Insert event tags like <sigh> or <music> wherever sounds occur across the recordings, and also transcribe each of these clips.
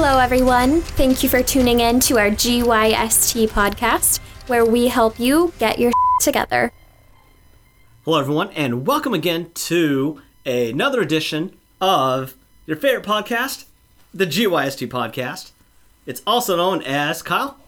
Hello, everyone. Thank you for tuning in to our GYST podcast, where we help you get your <laughs> together. Hello, everyone, and welcome again to another edition of your favorite podcast, the GYST podcast. It's also known as Kyle.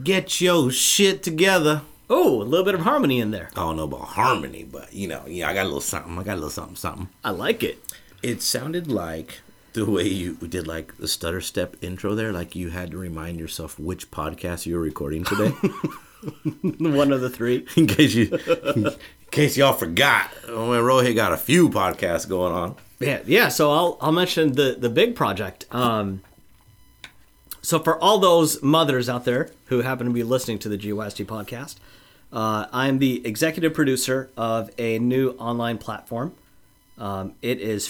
Get your shit together. Oh, a little bit of harmony in there. I don't know about harmony, but you know, yeah, I got a little something. I got a little something, something. I like it. It sounded like the way you did like the stutter step intro there, like you had to remind yourself which podcast you were recording today. <laughs> One of the three. <laughs> in case you in case y'all forgot. Oh, man, Rohit got a few podcasts going on. Yeah, yeah. So I'll I'll mention the the big project. Um, so for all those mothers out there who happen to be listening to the GYST podcast, uh, I'm the executive producer of a new online platform. Um, it is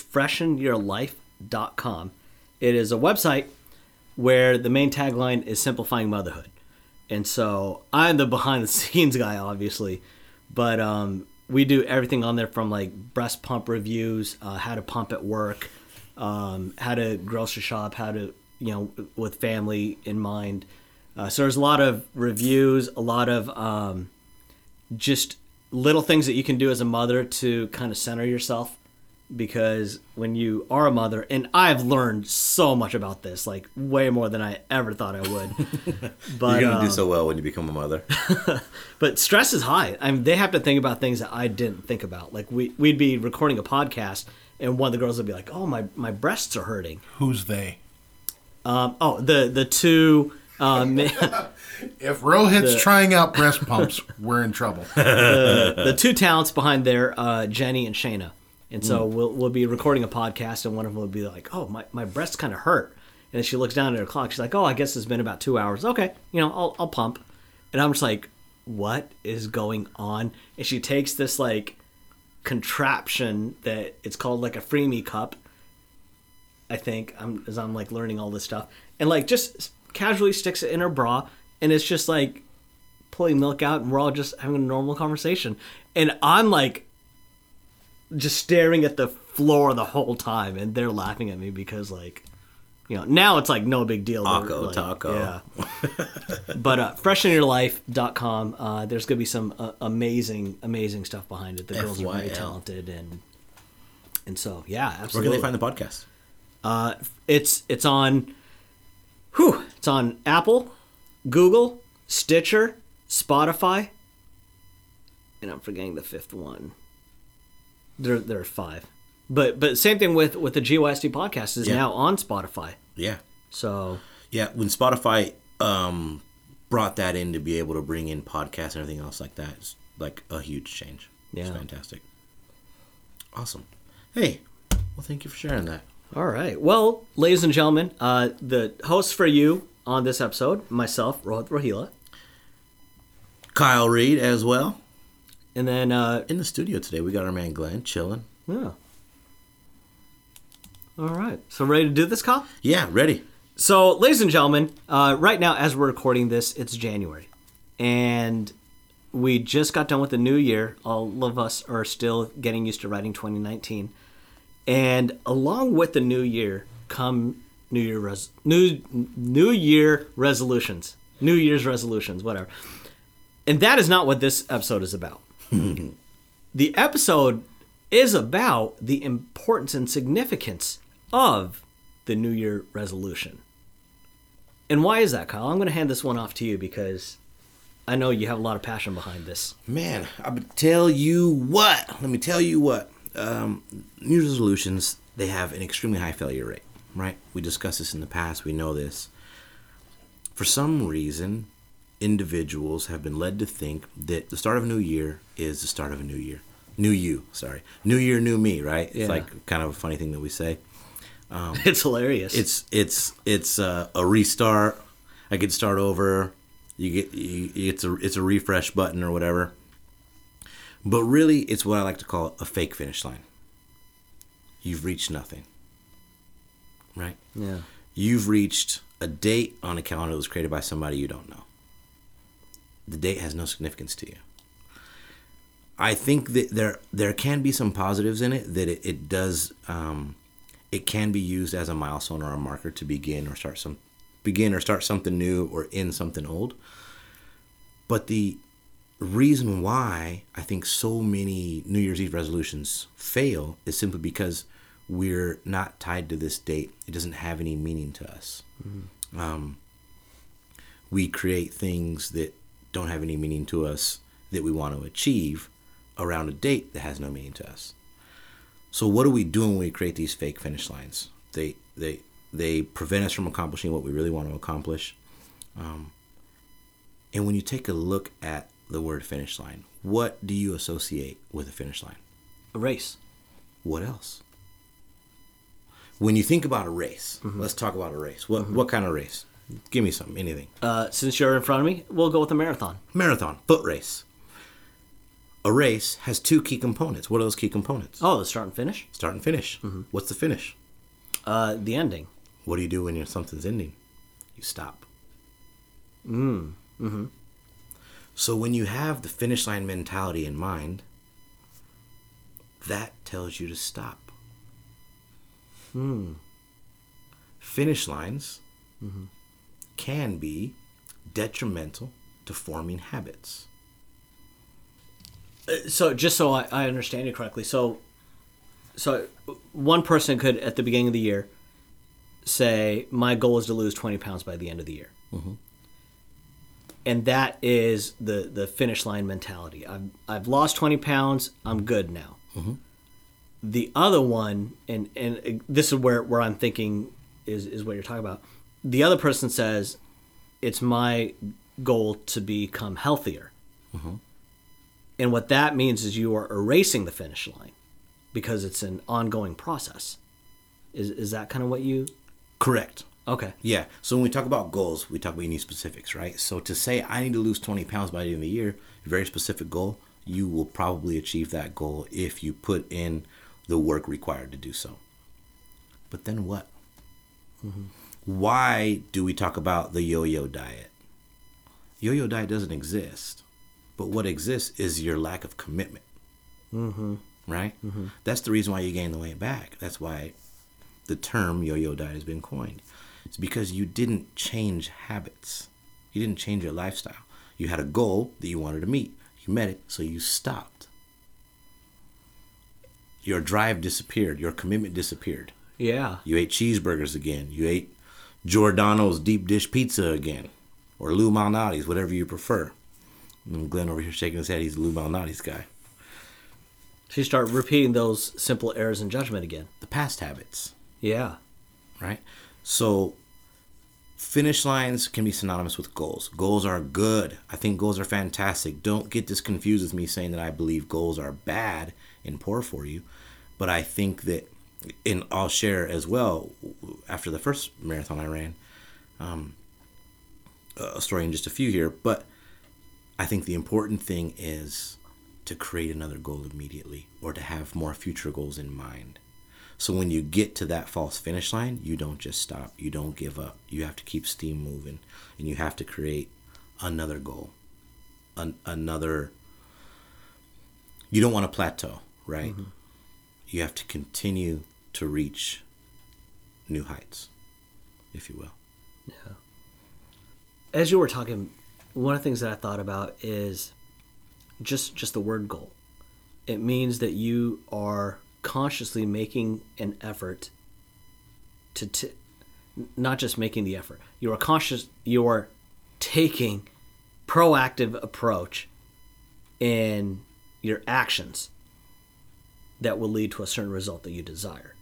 freshenyourlife.com. It is a website where the main tagline is simplifying motherhood. And so I'm the behind the scenes guy, obviously, but um, we do everything on there from like breast pump reviews, uh, how to pump at work, um, how to grocery shop, how to, you know, with family in mind. Uh, so there's a lot of reviews, a lot of um, just little things that you can do as a mother to kind of center yourself because when you are a mother and i've learned so much about this like way more than i ever thought i would but <laughs> You're gonna <laughs> do um, so well when you become a mother. <laughs> but stress is high i mean they have to think about things that i didn't think about like we, we'd be recording a podcast and one of the girls would be like oh my, my breasts are hurting Who's they? um, oh the the two um, If Rohit's trying out breast pumps, we're in trouble. the two talents behind there, uh, Jenny and Shayna. And so mm. we'll, we'll be recording a podcast, and one of them will be like, "Oh, my, my breasts kind of hurt," and then she looks down at her clock. She's like, "Oh, I guess it's been about two hours. Okay, you know, I'll I'll pump." And I'm just like, "What is going on?" And she takes this like contraption that it's called like a freemie cup. I think I'm as I'm like learning all this stuff, and like just casually sticks it in her bra, and it's just like pulling milk out and we're all just having a normal conversation and i'm like just staring at the floor the whole time and they're laughing at me because like you know now it's like no big deal Taco, like, taco. yeah <laughs> but uh freshenyourlife.com uh there's gonna be some uh, amazing amazing stuff behind it the girls are very talented and and so yeah absolutely. Where can they find the podcast? uh, it's it's on, whew, it's on Apple, Google, Stitcher, Spotify, and I'm forgetting the fifth one. There there are five, but but same thing with with the GYST podcast is Yeah. now on Spotify. Yeah. So Yeah, when Spotify um, brought that in to be able to bring in podcasts and everything else like that, it's like a huge change. It's Yeah. fantastic. Awesome. Hey, well, thank you for sharing that. all right, well, ladies and gentlemen, uh, the host for you on this episode, myself, Rohit Rohila, Kyle Reed as well. And then uh, In the studio today, we got our man Glenn chilling. yeah. All right, so ready to do this, Kyle? Yeah, ready. So, ladies and gentlemen, uh, right now, as we're recording this, it's January. And we just got done with the new year. All of us are still getting used to writing 2019. And along with the new year come New Year res- new New Year resolutions, New Year's resolutions, whatever. And that is not what this episode is about. The episode is about the importance and significance of the New Year resolution. And why is that, Kyle? I'm going to hand this one off to you because I know you have a lot of passion behind this. Man, I would tell you what. Let me tell you what. Um, New resolutions, they have an extremely high failure rate, right? We discussed this in the past. We know this. For some reason, individuals have been led to think that the start of a new year is the start of a new year. New you, sorry. New year, new me, right? It's Yeah. like kind of a funny thing that we say. <laughs> It's hilarious. It's it's it's uh, a restart. I could start over. You get you, it's a it's a refresh button or whatever. But really, it's what I like to call a fake finish line. You've reached nothing. Right? yeah. You've reached a date on a calendar that was created by somebody you don't know. The date has no significance to you. I think that there there can be some positives in it that it, it does um, it can be used as a milestone or a marker to begin or start some begin or start something new or end something old. But the reason why I think so many New Year's Eve resolutions fail is simply because we're not tied to this date. It doesn't have any meaning to us. Um, we create things that don't have any meaning to us that we want to achieve around a date that has no meaning to us. So what are we doing when we create these fake finish lines? They they they prevent us from accomplishing what we really want to accomplish. Um, and when you take a look at the word finish line, what do you associate with a finish line? A race. What else? When you think about a race, let's talk about a race. What what kind of race? Give me some, anything. Uh, since you're in front of me, we'll go with a marathon. Marathon, foot race. A race has two key components. What are those key components? Oh, the start and finish. Start and finish. What's the finish? Uh, the ending. What do you do when you're, something's ending? You stop. Mm. Mm-hmm. So when you have the finish line mentality in mind, that tells you to stop. Hmm. Finish lines can be detrimental to forming habits. Uh, so just so I, I understand you correctly, so so one person could at the beginning of the year say my goal is to lose 20 pounds by the end of the year. Mm-hmm. And that is the the finish line mentality. I've, I've lost 20 pounds i'm good now. Mm-hmm. The other one and and uh, this is where where i'm thinking is is what you're talking about the other person says it's my goal to become healthier mm-hmm. and what that means is you are erasing the finish line because it's an ongoing process is is that kind of what you Correct. okay Yeah. So when we talk about goals, we talk about any specifics, right? So to say I need to lose 20 pounds by the end of the year, very specific goal, you will probably achieve that goal if you put in the work required to do so. But then what? Mm-hmm. Why do we talk about the yo-yo diet? Yo-yo diet doesn't exist, but what exists is your lack of commitment. Mm-hmm. Right? That's the reason why you gain the weight back. That's why the term yo-yo diet has been coined. It's because you didn't change habits. You didn't change your lifestyle. You had a goal that you wanted to meet. You met it, so you stopped. Your drive disappeared. Your commitment disappeared. yeah You ate cheeseburgers again. You ate Giordano's deep dish pizza again, or Lou Malnati's, whatever you prefer. And Glenn over here shaking his head. He's Lou Malnati's guy. so you start repeating those simple errors in judgment again The past habits. yeah right? So finish lines can be synonymous with goals. Goals are good. I think goals are fantastic. Don't get this confused with me saying that I believe goals are bad and poor for you, but I think that and I'll share as well after the first marathon I ran um, a story in just a few here, but I think the important thing is to create another goal immediately or to have more future goals in mind. So when you get to that false finish line, you don't just stop. You don't give up. You have to keep steam moving and you have to create another goal. An- another You don't want to plateau, right? You have to continue to reach new heights, if you will. Yeah. As you were talking one of the things that i thought about is just just the word goal it means that you are consciously making an effort to t- not just making the effort you are conscious you are taking proactive approach in your actions that will lead to a certain result that you desire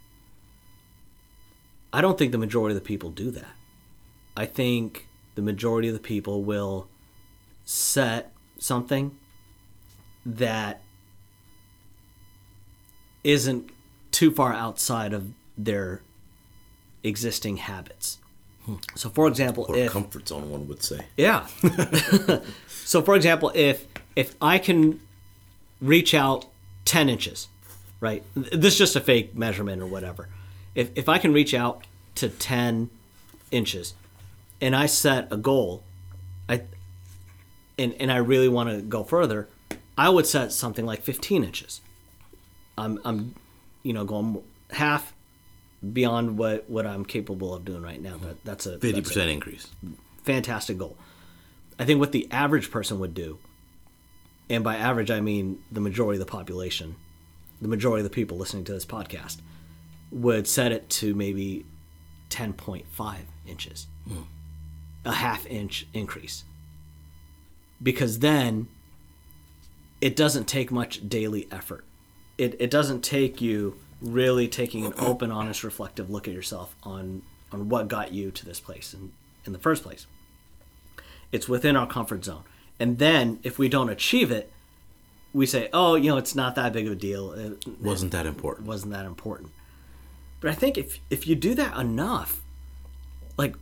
i don't think the majority of the people do that I think the majority of the people will set something that isn't too far outside of their existing habits. Hmm. So, for example, Or if comfort zone, one would say. yeah. <laughs> so, for example, if if I can reach out ten inches, right? This is just a fake measurement or whatever. If if I can reach out to ten inches, and I set a goal, I and and I really want to go further, I would set something like fifteen inches. I'm I'm, you know, going half beyond what what I'm capable of doing right now. That that's a Fifty that's a percent increase. fantastic goal. I think what the average person would do, and by average I mean the majority of the population, the majority of the people listening to this podcast, would set it to maybe 10.5 inches, hmm. a half inch increase. Because then it doesn't take much daily effort. It, it doesn't take you really taking an open, honest, reflective look at yourself on, on what got you to this place in, in the first place. It's within our comfort zone. And then if we don't achieve it, we say, oh, you know, it's not that big of a deal. It Wasn't that important? wasn't that important. But I think if if you do that enough, like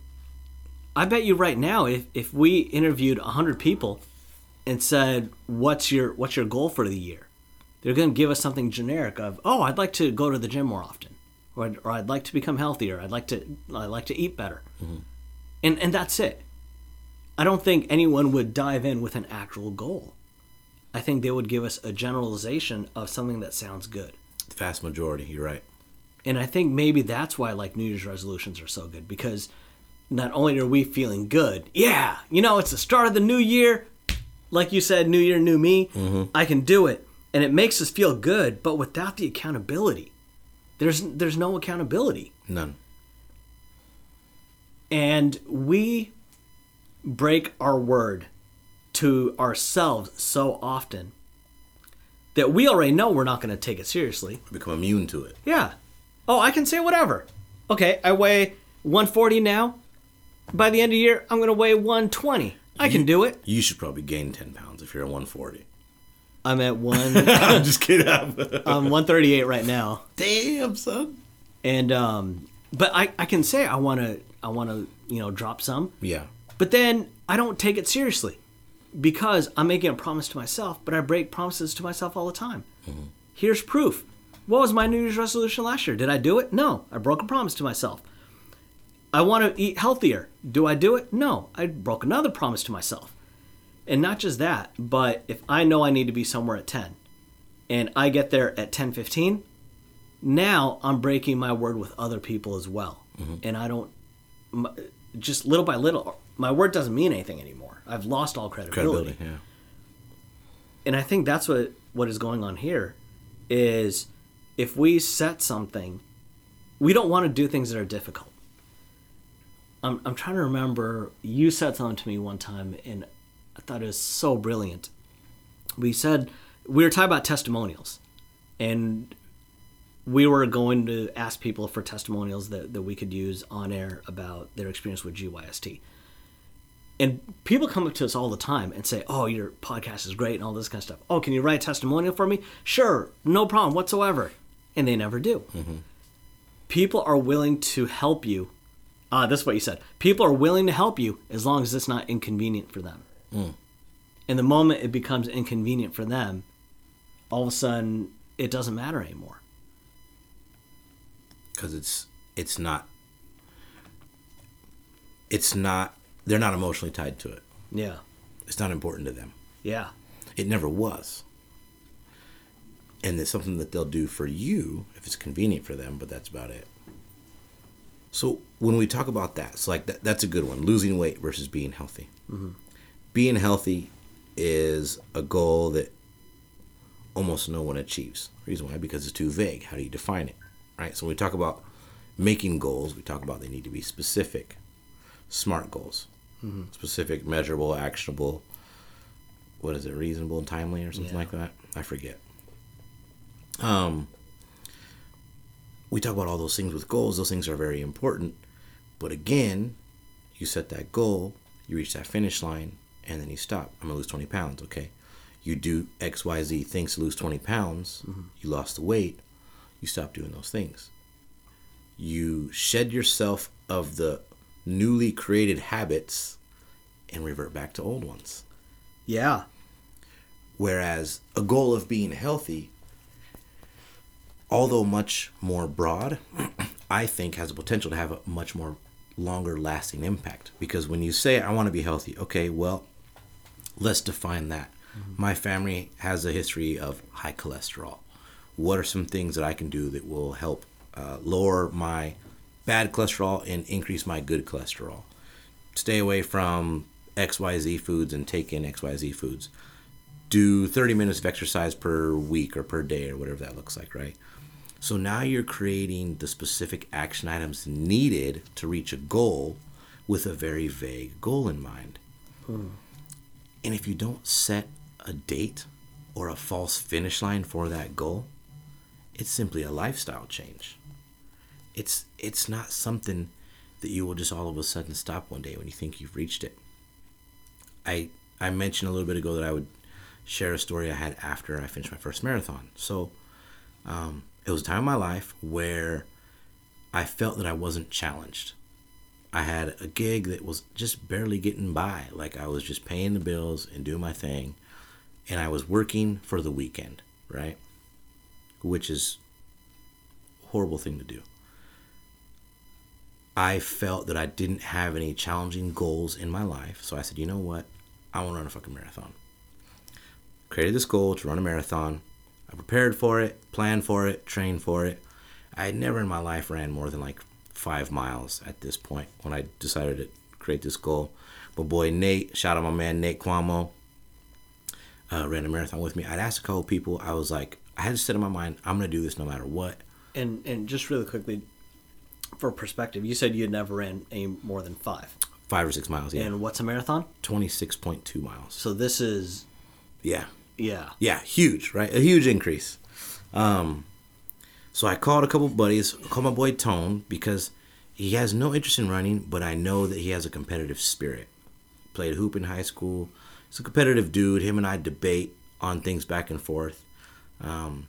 I bet you right now, if if we interviewed hundred people and said, "What's your what's your goal for the year?" They're going to give us something generic of, "Oh, I'd like to go to the gym more often, or I'd, or I'd like to become healthier. I'd like to I like to eat better," mm-hmm. and and that's it. I don't think anyone would dive in with an actual goal. I think they would give us a generalization of something that sounds good. The vast majority. You're right. And I think maybe that's why like New Year's resolutions are so good because not only are we feeling good, yeah, you know, it's the start of the new year. Like you said, new year, new me. Mm-hmm. I can do it. And it makes us feel good, but without the accountability. There's there's no accountability. None. And we break our word to ourselves so often that we already know we're not going to take it seriously. Become immune to it. Yeah. Oh, I can say whatever. Okay, I weigh 140 now. By the end of the year, I'm going to weigh 120. I can do it. You should probably gain ten pounds if you're at 140. I'm at <laughs> one. I'm just kidding. I'm <laughs> 138 right now, Damn, son. and um, but I I can say I want to I want to you know drop some, Yeah. but then I don't take it seriously because I'm making a promise to myself, but I break promises to myself all the time. Here's proof. What was my New Year's resolution last year? Did I do it? No, I broke a promise to myself. I want to eat healthier. Do I do it? No, I broke another promise to myself. And not just that, but if I know I need to be somewhere at 10 and I get there at 10:15, now I'm breaking my word with other people as well. Mm-hmm. And I don't just little by little my word doesn't mean anything anymore. I've lost all credibility. Credibility. Yeah. And I think that's what what is going on here is if we set something we don't want to do things that are difficult. I'm, I'm trying to remember you said something to me one time and I thought it was so brilliant. We said we were talking about testimonials and we were going to ask people for testimonials that, that we could use on air about their experience with GYST. And people come up to us all the time and say, "Oh, your podcast is great and all this kind of stuff. Oh, can you write a testimonial for me? Sure, no problem whatsoever." And they never do. People are willing to help you. Ah, that's what you said. People are willing to help you as long as it's not inconvenient for them. And the moment it becomes inconvenient for them, all of a sudden it doesn't matter anymore. because it's it's not it's not they're not emotionally tied to it Yeah, it's not important to them yeah, it never was and it's something that they'll do for you if it's convenient for them but that's about it. So when we talk about that it's like that, that's a good one. Losing weight versus being healthy. Mm-hmm. Being healthy is a goal that almost no one achieves. Reason why? Because it's too vague. How do you define it? Right? So when we talk about making goals we talk about they need to be specific smart goals. Mm-hmm. Specific measurable actionable what is it reasonable and timely or something Yeah. like that? I forget um we talk about all those things with goals. Those things are very important. But again you set that goal you reach that finish line and then you stop. I'm gonna lose 20 pounds okay? You do xyz things to lose 20 pounds. You lost the weight. You stop doing those things. You shed yourself of the newly created habits and revert back to old ones. Yeah, Whereas a goal of being healthy, although much more broad, <clears throat> I think has the potential to have a much more longer lasting impact. Because when you say, I want to be healthy, okay, well, let's define that. My family has a history of high cholesterol. What are some things that I can do that will help uh, lower my bad cholesterol and increase my good cholesterol. Stay away from XYZ foods and take in XYZ foods. Do 30 minutes of exercise per week or per day or whatever that looks like, right? So now you're creating the specific action items needed to reach a goal with a very vague goal in mind. And if you don't set a date or a false finish line for that goal, it's simply a lifestyle change. It's it's not something that you will just all of a sudden stop one day when you think you've reached it. I I mentioned a little bit ago that I would share a story I had after I finished my first marathon. So um, it was a time in my life where I felt that I wasn't challenged. I had a gig that was just barely getting by. Like I was just paying the bills and doing my thing. And I was working for the weekend, right? Which is horrible thing to do. I felt that I didn't have any challenging goals in my life. So I said, you know what? I want to run a fucking marathon. Created this goal to run a marathon. I prepared for it, planned for it, trained for it. I had never in my life ran more than like five miles at this point when I decided to create this goal. But boy, Nate, shout out my man Nate Cuomo, uh, ran a marathon with me. I'd asked a couple people. I was like, I had to set in my mind, I'm gonna do this no matter what. And and just really quickly, for perspective, you said you had never ran any more than five. Five or six miles, yeah. And what's a marathon? Twenty six point two miles. So this is Yeah. Yeah. Yeah, huge, right? A huge increase. Um, so I called a couple buddies, called my boy Tone because he has no interest in running, but I know that he has a competitive spirit. Played hoop in high school. He's a competitive dude. Him and I debate on things back and forth. Um,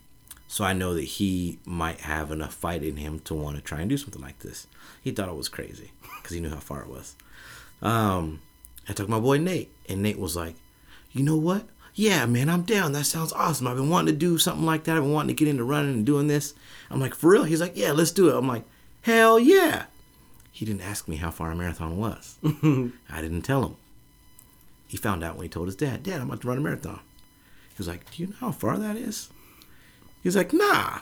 so I know that he might have enough fight in him to want to try and do something like this. He thought it was crazy because he knew how far it was. Um, I took my boy Nate, and Nate was like, "You know what? Yeah, man, I'm down. That sounds awesome. I've been wanting to do something like that. I've been wanting to get into running and doing this." I'm like, "For real?" He's like, "Yeah, let's do it." I'm like, "Hell yeah!" He didn't ask me how far a marathon was. <laughs> I didn't tell him. He found out when he told his dad, "Dad, I'm about to run a marathon." He was like, "Do you know how far that is?" He was like, "Nah."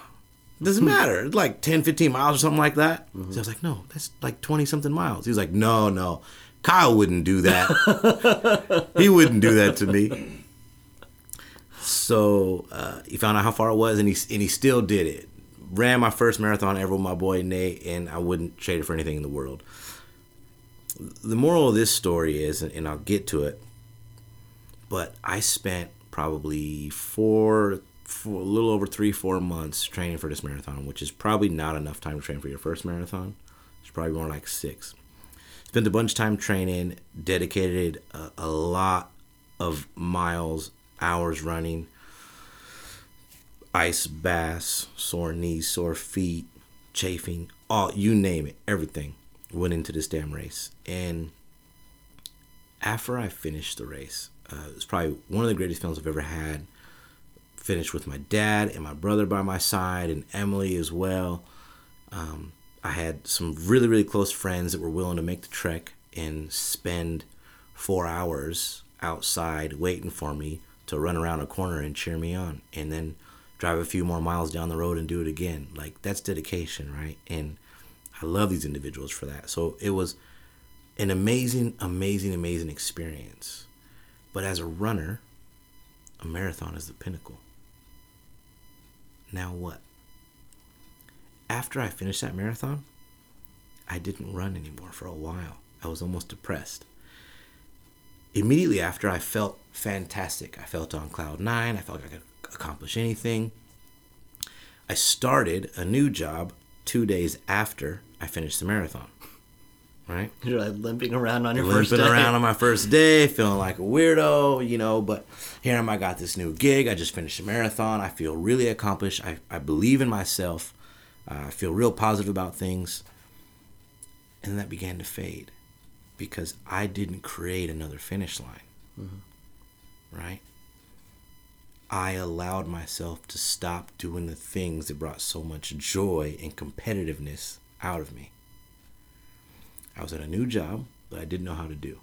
Doesn't <laughs> matter. It's like 10, 15 miles or something like that. Mm-hmm. So I was like, no, that's like 20 something miles. He was like, no, no. Kyle wouldn't do that. <laughs> he wouldn't do that to me. So uh, he found out how far it was, and he and he still did it. Ran my first marathon ever with my boy Nate, and I wouldn't trade it for anything in the world. The moral of this story is, and I'll get to it, but I spent probably four, four, a little over three, four months training for this marathon, which is probably not enough time to train for your first marathon. It's probably more like six. Spent a bunch of time training, dedicated a, a lot of miles, hours running, ice baths, sore knees, sore feet, chafing, all you name it, everything went into this damn race. And after I finished the race, uh, it was probably one of the greatest films I've ever had. Finished with my dad and my brother by my side, and Emily as well. Um, I had some really, really close friends that were willing to make the trek and spend four hours outside waiting for me to run around a corner and cheer me on, and then drive a few more miles down the road and do it again. Like that's dedication, right? And I love these individuals for that. So it was an amazing, amazing, amazing experience. But as a runner, a marathon is the pinnacle. Now what? After I finished that marathon, I didn't run anymore for a while. I was almost depressed. Immediately after, I felt fantastic. I felt on cloud nine. I felt like I could accomplish anything. I started a new job two days after I finished the marathon. Right? <laughs> You're like limping around on your first limping day. around on my <laughs> first day, feeling like a weirdo, you know. But here I am I got this new gig. I just finished a marathon. I feel really accomplished. I, I believe in myself. Uh, I feel real positive about things. And that began to fade because I didn't create another finish line. Right? I allowed myself to stop doing the things that brought so much joy and competitiveness out of me. I was at a new job that I didn't know how to do.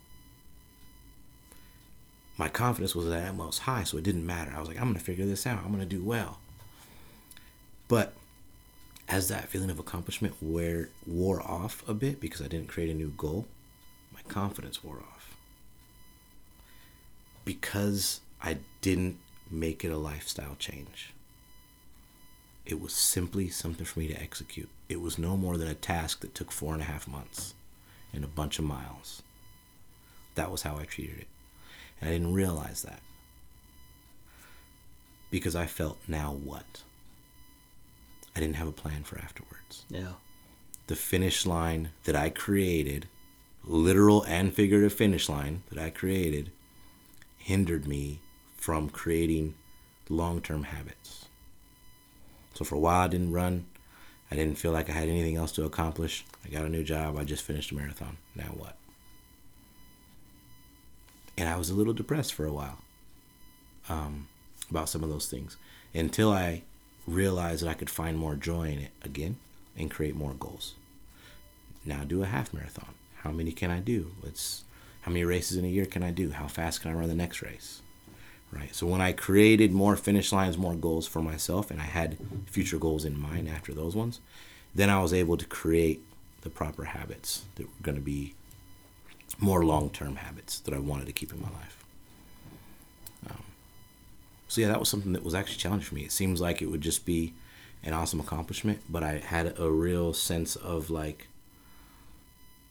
My confidence was at most high, so it didn't matter. I was like, I'm going to figure this out. I'm going to do well. But as that feeling of accomplishment wore off a bit because I didn't create a new goal, my confidence wore off. Because I didn't make it a lifestyle change. It was simply something for me to execute. It was no more than a task that took four and a half months and a bunch of miles. That was how I treated it. And I didn't realize that. Because I felt, now what? I didn't have a plan for afterwards. Yeah. The finish line that I created, literal and figurative finish line that I created, hindered me from creating long term habits. So for a while, I didn't run. I didn't feel like I had anything else to accomplish. I got a new job. I just finished a marathon. Now what? And I was a little depressed for a while um, about some of those things until I realized that I could find more joy in it again and create more goals. Now do a half marathon. How many can I do? Let's how many races in a year can I do? How fast can I run the next race? Right. So when I created more finish lines, more goals for myself and I had future goals in mind after those ones, then I was able to create the proper habits that were going to be more long-term habits that I wanted to keep in my life. Um, so yeah, that was something that was actually challenging for me. It seems like it would just be an awesome accomplishment, but I had a real sense of like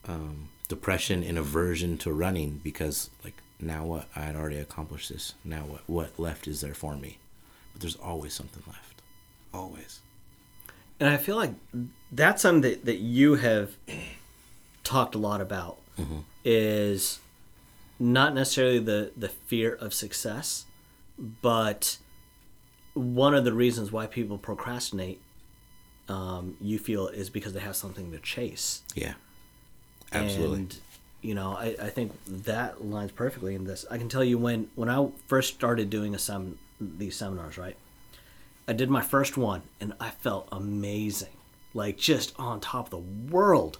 um, depression and aversion to running because like now what I had already accomplished this. Now what what left is there for me? But there's always something left, always. And I feel like that's something that, that you have talked a lot about is not necessarily the, the fear of success, but one of the reasons why people procrastinate, um, you feel, is because they have something to chase. Yeah, absolutely. And you know, I, I think that lines perfectly in this. I can tell you when when I first started doing a sem- these seminars, right? I did my first one and I felt amazing. Like just on top of the world.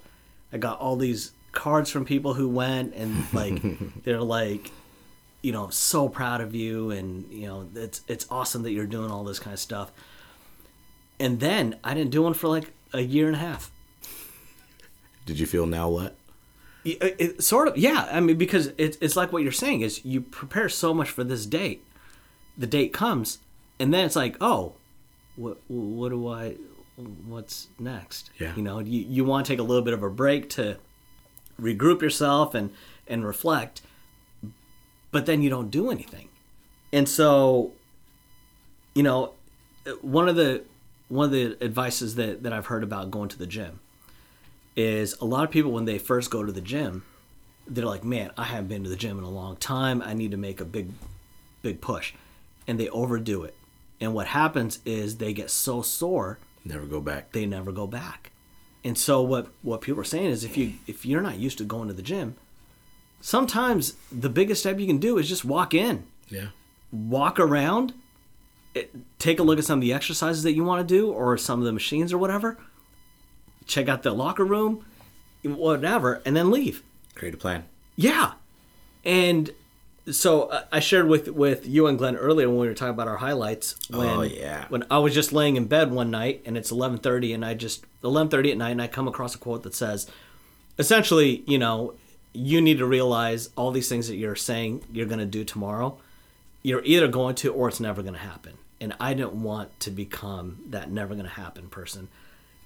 I got all these cards from people who went and like <laughs> they're like you know, so proud of you and you know, it's it's awesome that you're doing all this kind of stuff. And then I didn't do one for like a year and a half. Did you feel now what? It, uh, it, sort of, yeah. I mean, because it's it's like what you're saying is you prepare so much for this date, the date comes, and then it's like, oh, what what do I, what's next? Yeah. You know, you you want to take a little bit of a break to regroup yourself and and reflect, but then you don't do anything, and so, you know, one of the one of the advices that that I've heard about going to the gym is a lot of people when they first go to the gym, they're like, "Man, I haven't been to the gym in a long time. I need to make a big, big push," and they overdo it. And what happens is they get so sore Never go back. they never go back. And so what what people are saying is if you if you're not used to going to the gym, sometimes the biggest step you can do is just walk in, Yeah. walk around, it, take a look at some of the exercises that you want to do or some of the machines or whatever. Check out the locker room, whatever, and then leave. Create a plan. Yeah, and so uh, I shared with with you and Glenn earlier when we were talking about our highlights. When, Oh, yeah. When I was just laying in bed one night and it's eleven thirty, and I just eleven thirty at night, and I come across a quote that says, essentially, you know, you need to realize all these things that you're saying you're going to do tomorrow, you're either going to or it's never going to happen. And I didn't want to become that never going to happen person.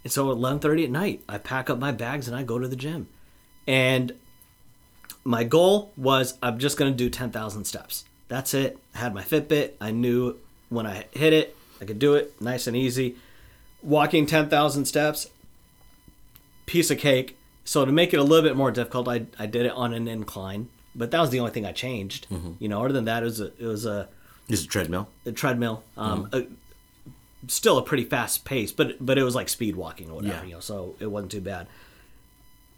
And so at 11:30 at night, I pack up my bags and I go to the gym. And my goal was I'm just going to do 10,000 steps. That's it. I had my Fitbit. I knew when I hit it, I could do it nice and easy. Walking 10,000 steps, piece of cake. So to make it a little bit more difficult, I, I did it on an incline. But that was the only thing I changed. You know, other than that, it was a, it was a, is a treadmill. a treadmill. Um, a, still a pretty fast pace, but but it was like speed walking or whatever. Yeah. You know, so it wasn't too bad.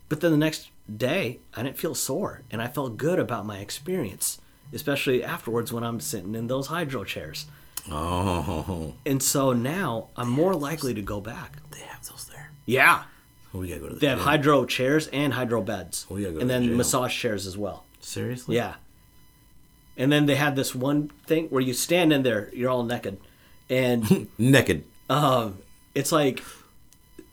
But then the next day, I didn't feel sore, and I felt good about my experience, especially afterwards when I'm sitting in those hydro chairs. Oh, And so now I'm more likely to go back. they have those there. Yeah, We gotta go to the they have hydro chairs and hydro beds, We gotta go and then massage chairs as well. Seriously? Yeah. And then they had this one thing where you stand in there, you're all naked, and <laughs> Naked. um, it's like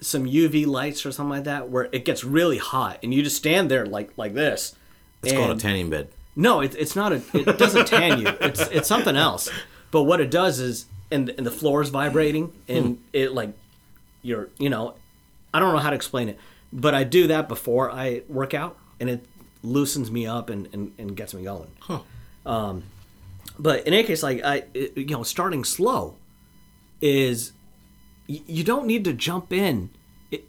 some UV lights or something like that where it gets really hot and you just stand there like like this. It's called a tanning bed. No, it, it's not a. It doesn't tan you. <laughs> It's it's something else. But what it does is, and and the floor is vibrating, and it like, you're you know, I don't know how to explain it, but I do that before I work out, and it loosens me up and and, and gets me going. Um, but in any case, like I, it, you know, starting slow is you don't need to jump in. It,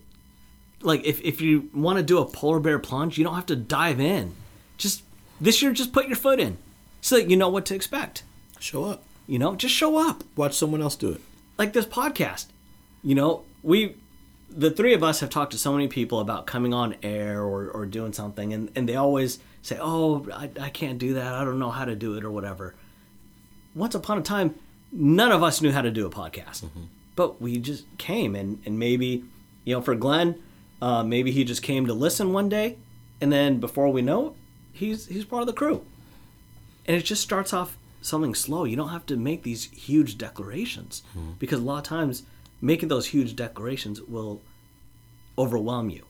like if if you want to do a polar bear plunge, you don't have to dive in. Just this year, just put your foot in, so that you know what to expect. Show up. You know, just show up. Watch someone else do it. Like this podcast. You know, we, the three of us have talked to so many people about coming on air or, or doing something, and, and they always say, "Oh, I, I can't do that. I don't know how to do it or whatever." Once upon a time, none of us knew how to do a podcast, but we just came, and and maybe, you know, for Glenn, uh, maybe he just came to listen one day, and then before we know it, he's he's part of the crew and it just starts off something slow. You don't have to make these huge declarations because a lot of times making those huge declarations will overwhelm you.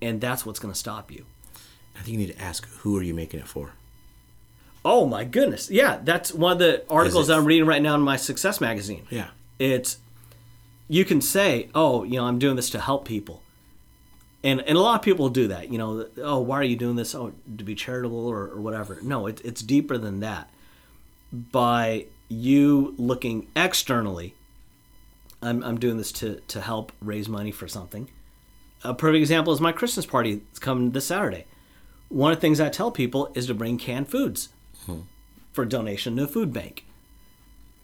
And that's what's going to stop you. I think you need to ask who are you making it for? Oh my goodness. Yeah, that's one of the articles it- I'm reading right now in my success magazine. Yeah. It's you can say, "Oh, you know, I'm doing this to help people." And and a lot of people do that, you know, "Oh, why are you doing this? Oh, to be charitable or, or whatever." No, it, it's deeper than that. By you looking externally, I'm, I'm doing this to, to help raise money for something. A perfect example is my Christmas party that's coming this Saturday. One of the things I tell people is to bring canned foods for donation to a food bank.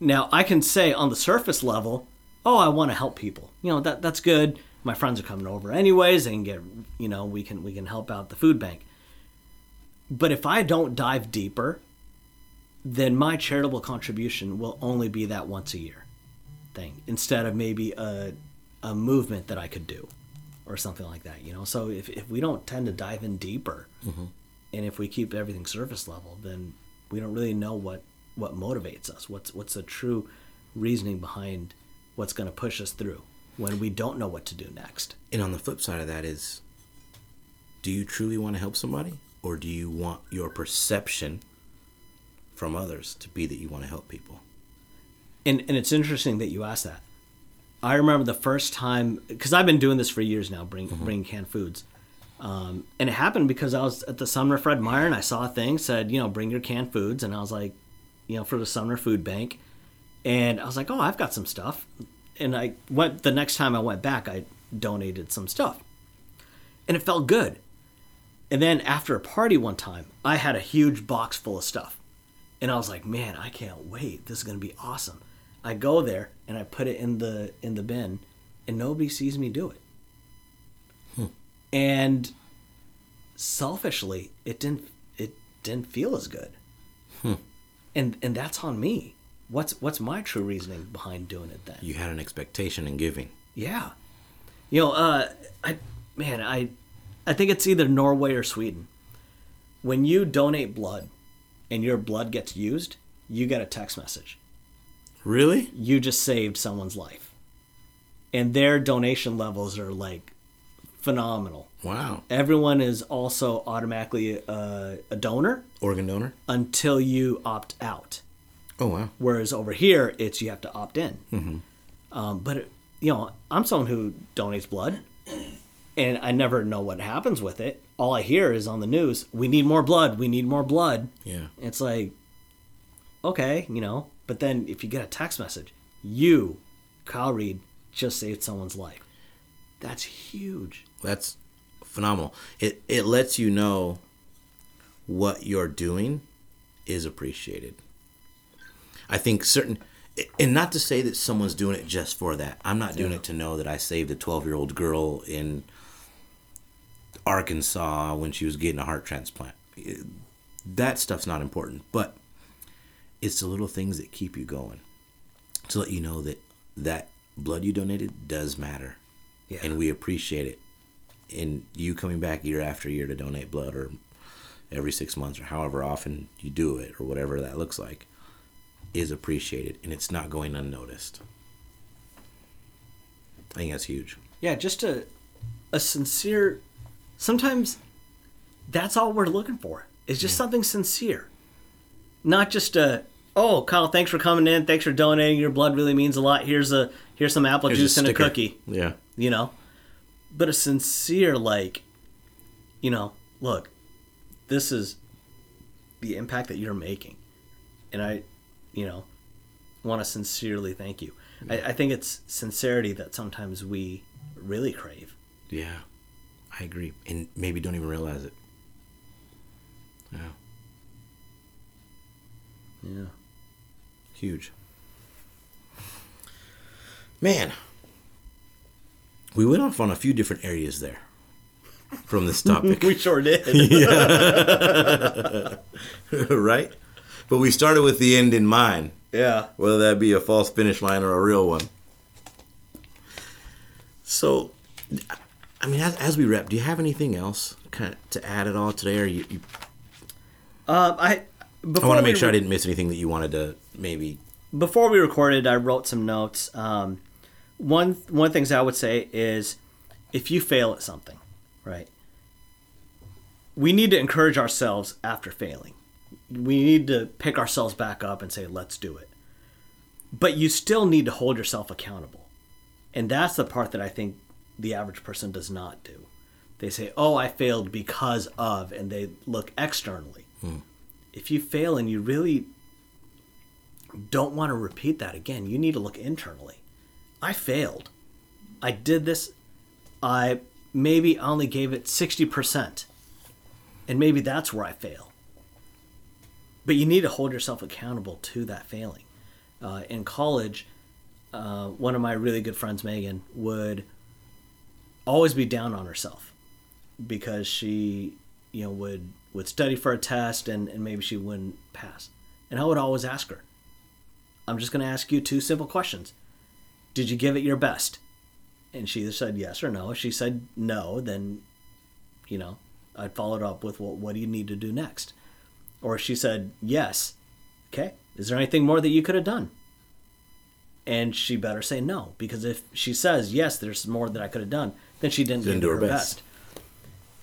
Now I can say on the surface level, oh, I want to help people. You know that that's good. My friends are coming over anyways. They can get, you know, we can we can help out the food bank. But if I don't dive deeper, then my charitable contribution will only be that once a year thing instead of maybe a a movement that I could do or something like that. You know, so if if we don't tend to dive in deeper, mm-hmm. and if we keep everything surface level, then we don't really know what what motivates us. What's what's the true reasoning behind what's going to push us through when we don't know what to do next. And on the flip side of that is do you truly want to help somebody or do you want your perception from others to be that you want to help people? And and it's interesting that you asked that. I remember the first time because I've been doing this for years now, bring mm-hmm. bringing canned foods. Um, and it happened because I was at the Sumner Fred Meyer and I saw a thing said, you know, bring your canned foods, and I was like, you know, for the Sumner Food Bank, and I was like, oh, I've got some stuff, and I went the next time I went back, I donated some stuff, and it felt good. And then after a party one time, I had a huge box full of stuff, and I was like, man, I can't wait. This is gonna be awesome. I go there and I put it in the in the bin, and nobody sees me do it and selfishly it didn't it didn't feel as good. And and that's on me. What's what's my true reasoning behind doing it then? You had an expectation in giving. yeah. You know uh i man i i think it's either norway or sweden. When you donate blood and your blood gets used you get a text message. Really? you just saved someone's life. And their donation levels are like phenomenal Wow. everyone is also automatically a, a donor Organ donor? until you opt out. Oh, wow. Whereas over here, it's you have to opt in. Um, but it, you know, I'm someone who donates blood, and I never know what happens with it. All I hear is on the news, "We need more blood. We need more blood." Yeah. It's like, okay, you know. But then if you get a text message, you, Kyle Reed, just saved someone's life. That's huge. That's phenomenal. It it lets you know what you're doing is appreciated. I think certain and not to say that someone's doing it just for that. I'm not doing it to know that I saved a 12-year-old girl in Arkansas when she was getting a heart transplant. That stuff's not important, but it's the little things that keep you going. To let you know that that blood you donated does matter. Yeah. And we appreciate it and you coming back year after year to donate blood or every six months or however often you do it or whatever that looks like is appreciated and it's not going unnoticed I think that's huge. Yeah, just a a sincere. Sometimes that's all we're looking for. It's just something sincere, not just a. Oh, Kyle, thanks for coming in. Thanks for donating. Your blood really means a lot. Here's a here's some apple Here's a juice and a cookie. Yeah. You know, but a sincere like, you know, look, this is the impact that you're making, and I, you know, want to sincerely thank you. I, I think it's sincerity that sometimes we really crave. Yeah. I agree. And maybe don't even realize it. Yeah. Yeah. Huge. Man, we went off on a few different areas there from this topic, <laughs> We sure did. <laughs> <laughs> right? But we started with the end in mind, yeah. whether that be a false finish line or a real one. So, I mean, as, as we wrap, do you have anything else kind of to add at all today, or you? you Um, I I want to we make sure I didn't miss anything that you wanted to maybe. before we recorded, I wrote some notes. Um, one one of the things I would say is, if you fail at something, right, we need to encourage ourselves after failing. We need to pick ourselves back up and say, "Let's do it." But you still need to hold yourself accountable, and that's the part that I think the average person does not do. They say, "Oh, I failed because of," and they look externally. Hmm. If you fail and you really don't want to repeat that again. You need to look internally. I failed. I did this. I maybe only gave it 60%. And maybe that's where I fail. But you need to hold yourself accountable to that failing. Uh, in college, uh, one of my really good friends, Megan, would always be down on herself because she, you know, would would study for a test and, and maybe she wouldn't pass. And I would always ask her, I'm just going to ask you two simple questions. Did you give it your best? And she either said yes or no. If she said no, then, you know, I'd follow it up with, well, what do you need to do next? Or if she said yes, okay, is there anything more that you could have done? And she better say no, because if she says yes, there's more that I could have done, then she didn't, Didn't give do her her best. best.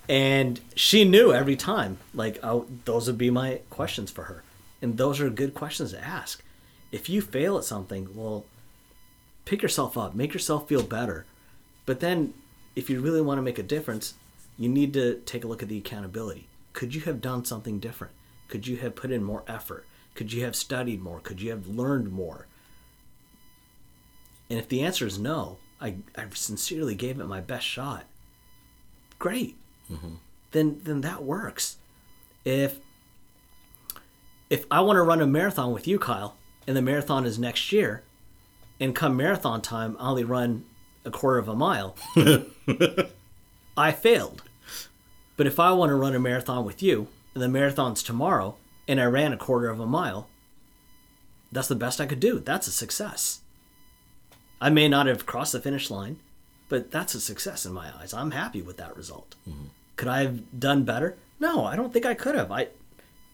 And she knew every time, like, oh, those would be my questions for her. And those are good questions to ask. If you fail at something, well, pick yourself up, make yourself feel better. But then, if you really want to make a difference, you need to take a look at the accountability. Could you have done something different? Could you have put in more effort? Could you have studied more? Could you have learned more? And if the answer is no, I, I sincerely gave it my best shot. Great. Mm-hmm. Then then that works. If if I want to run a marathon with you, Kyle, and the marathon is next year, and come marathon time, I only run a quarter of a mile, <laughs> I failed. But if I want to run a marathon with you, and the marathon's tomorrow, and I ran a quarter of a mile, that's the best I could do. That's a success. I may not have crossed the finish line, but that's a success in my eyes. I'm happy with that result. Mm-hmm. Could I have done better? No, I don't think I could have. I,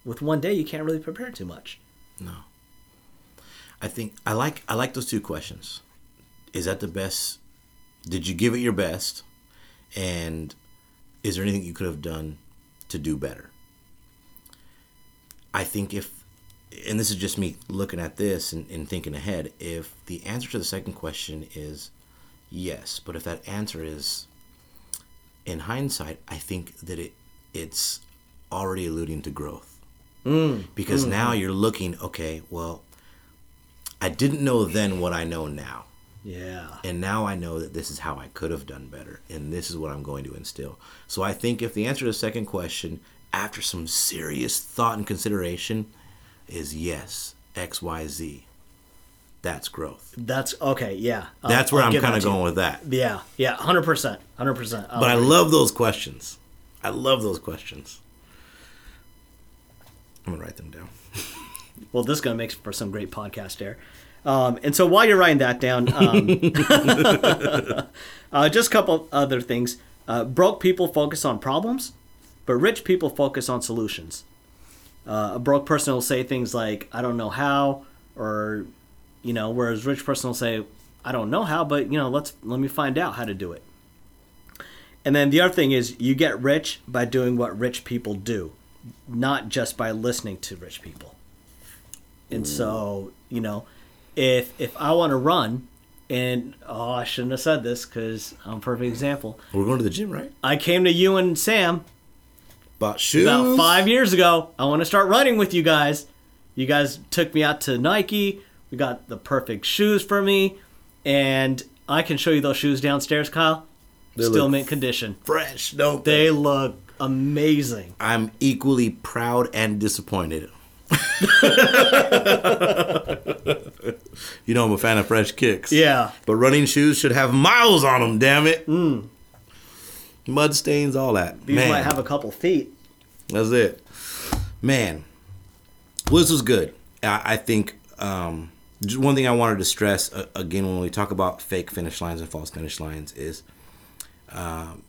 with one day, you can't really prepare too much. No. I think I like I like those two questions. Is that the best? Did you give it your best? And is there anything you could have done to do better? I think if, and this is just me looking at this and, and thinking ahead, if the answer to the second question is yes, but if that answer is in hindsight, I think that it it's already alluding to growth. Mm. Because mm. now you're looking, okay, well, I didn't know then what I know now. Yeah. And now I know that this is how I could have done better. And this is what I'm going to instill. So I think if the answer to the second question, after some serious thought and consideration, is yes, X, Y, Z, that's growth. That's okay. Yeah. I'll- That's where I'll I'm kind of going with that. Yeah. Yeah. Hundred percent. Hundred percent. But I love those questions. I love those questions. I'm going to write them down. <laughs> Well, this is going to make for some great podcast air. Um, and so while you're writing that down, um, <laughs> uh, just a couple other things. Uh, broke people focus on problems, but rich people focus on solutions. Uh, a broke person will say things like, I don't know how, or, you know, whereas rich person will say, I don't know how, but you know, let's let me find out how to do it. And then the other thing is you get rich by doing what rich people do, not just by listening to rich people. And mm. so, you know, if if I want to run and oh, I shouldn't have said this cuz I'm a perfect example. We're going to the gym, right? I came to you and Sam About shoes. about five years ago. I want to start running with you guys. You guys took me out to Nike. We got the perfect shoes for me, and I can show you those shoes downstairs, Kyle. They Still mint condition. fresh, don't they? They look amazing. I'm equally proud and disappointed. <laughs> you know I'm a fan of fresh kicks. Yeah. But running shoes should have miles on them, damn it. Mud stains, all that. These Man, might have a couple feet. that's it. Man, well, this was good. I, I think um, one thing I wanted to stress uh, again when we talk about fake finish lines and false finish lines is um,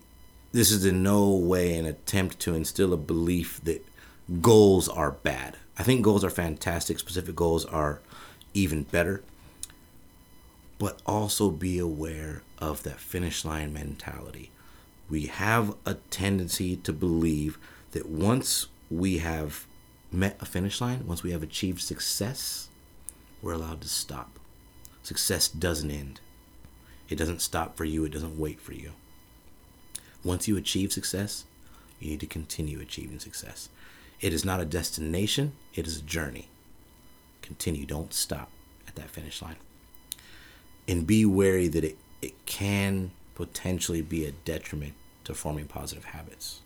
this is in no way an attempt to instill a belief that goals are bad. I think goals are fantastic. Specific goals are even better. But also be aware of that finish line mentality. We have a tendency to believe that once we have met a finish line, once we have achieved success, we're allowed to stop. Success doesn't end. It doesn't stop for you, it doesn't wait for you. Once you achieve success, you need to continue achieving success. It is not a destination, it is a journey. Continue, don't stop at that finish line. And be wary that it, it can potentially be a detriment to forming positive habits.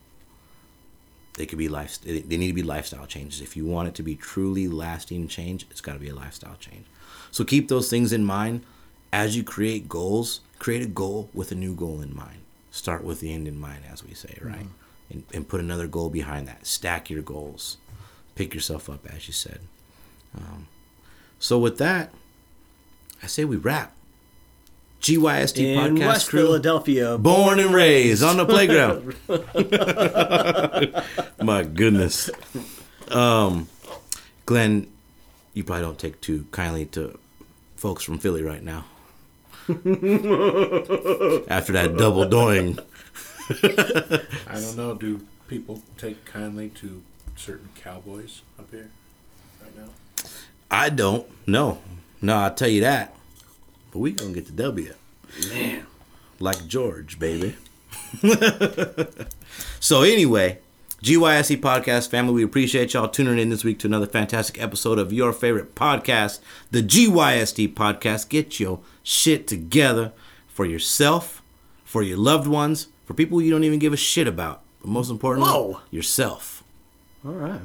They could be life. They need to be lifestyle changes. If you want it to be truly lasting change, it's got to be a lifestyle change. So keep those things in mind as you create goals. Create a goal with a new goal in mind. Start with the end in mind, as we say, right? Mm-hmm. And, and put another goal behind that. Stack your goals. Pick yourself up, as you said. Um, so with that, I say we wrap. GYST In podcast West crew. Philadelphia, Born and raised on the playground. <laughs> My goodness. Um, Glenn, you probably don't take too kindly to folks from Philly right now. <laughs> After that double doing. <laughs> I don't know. Do people take kindly to certain cowboys up here right now? I don't. No. No, I'll tell you that. But we gonna get the W. man. like George, baby. <laughs> so anyway, GYST podcast family, we appreciate y'all tuning in this week to another fantastic episode of your favorite podcast, the GYST podcast. Get your shit together for yourself, for your loved ones, for people you don't even give a shit about, but most importantly, Whoa. yourself. All right.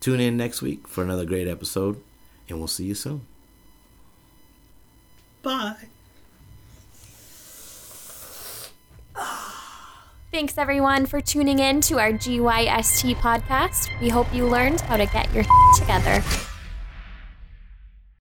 Tune in next week for another great episode, and we'll see you soon. Bye. <sighs> Thanks everyone for tuning in to our GYST podcast. We hope you learned how to get your <laughs> together.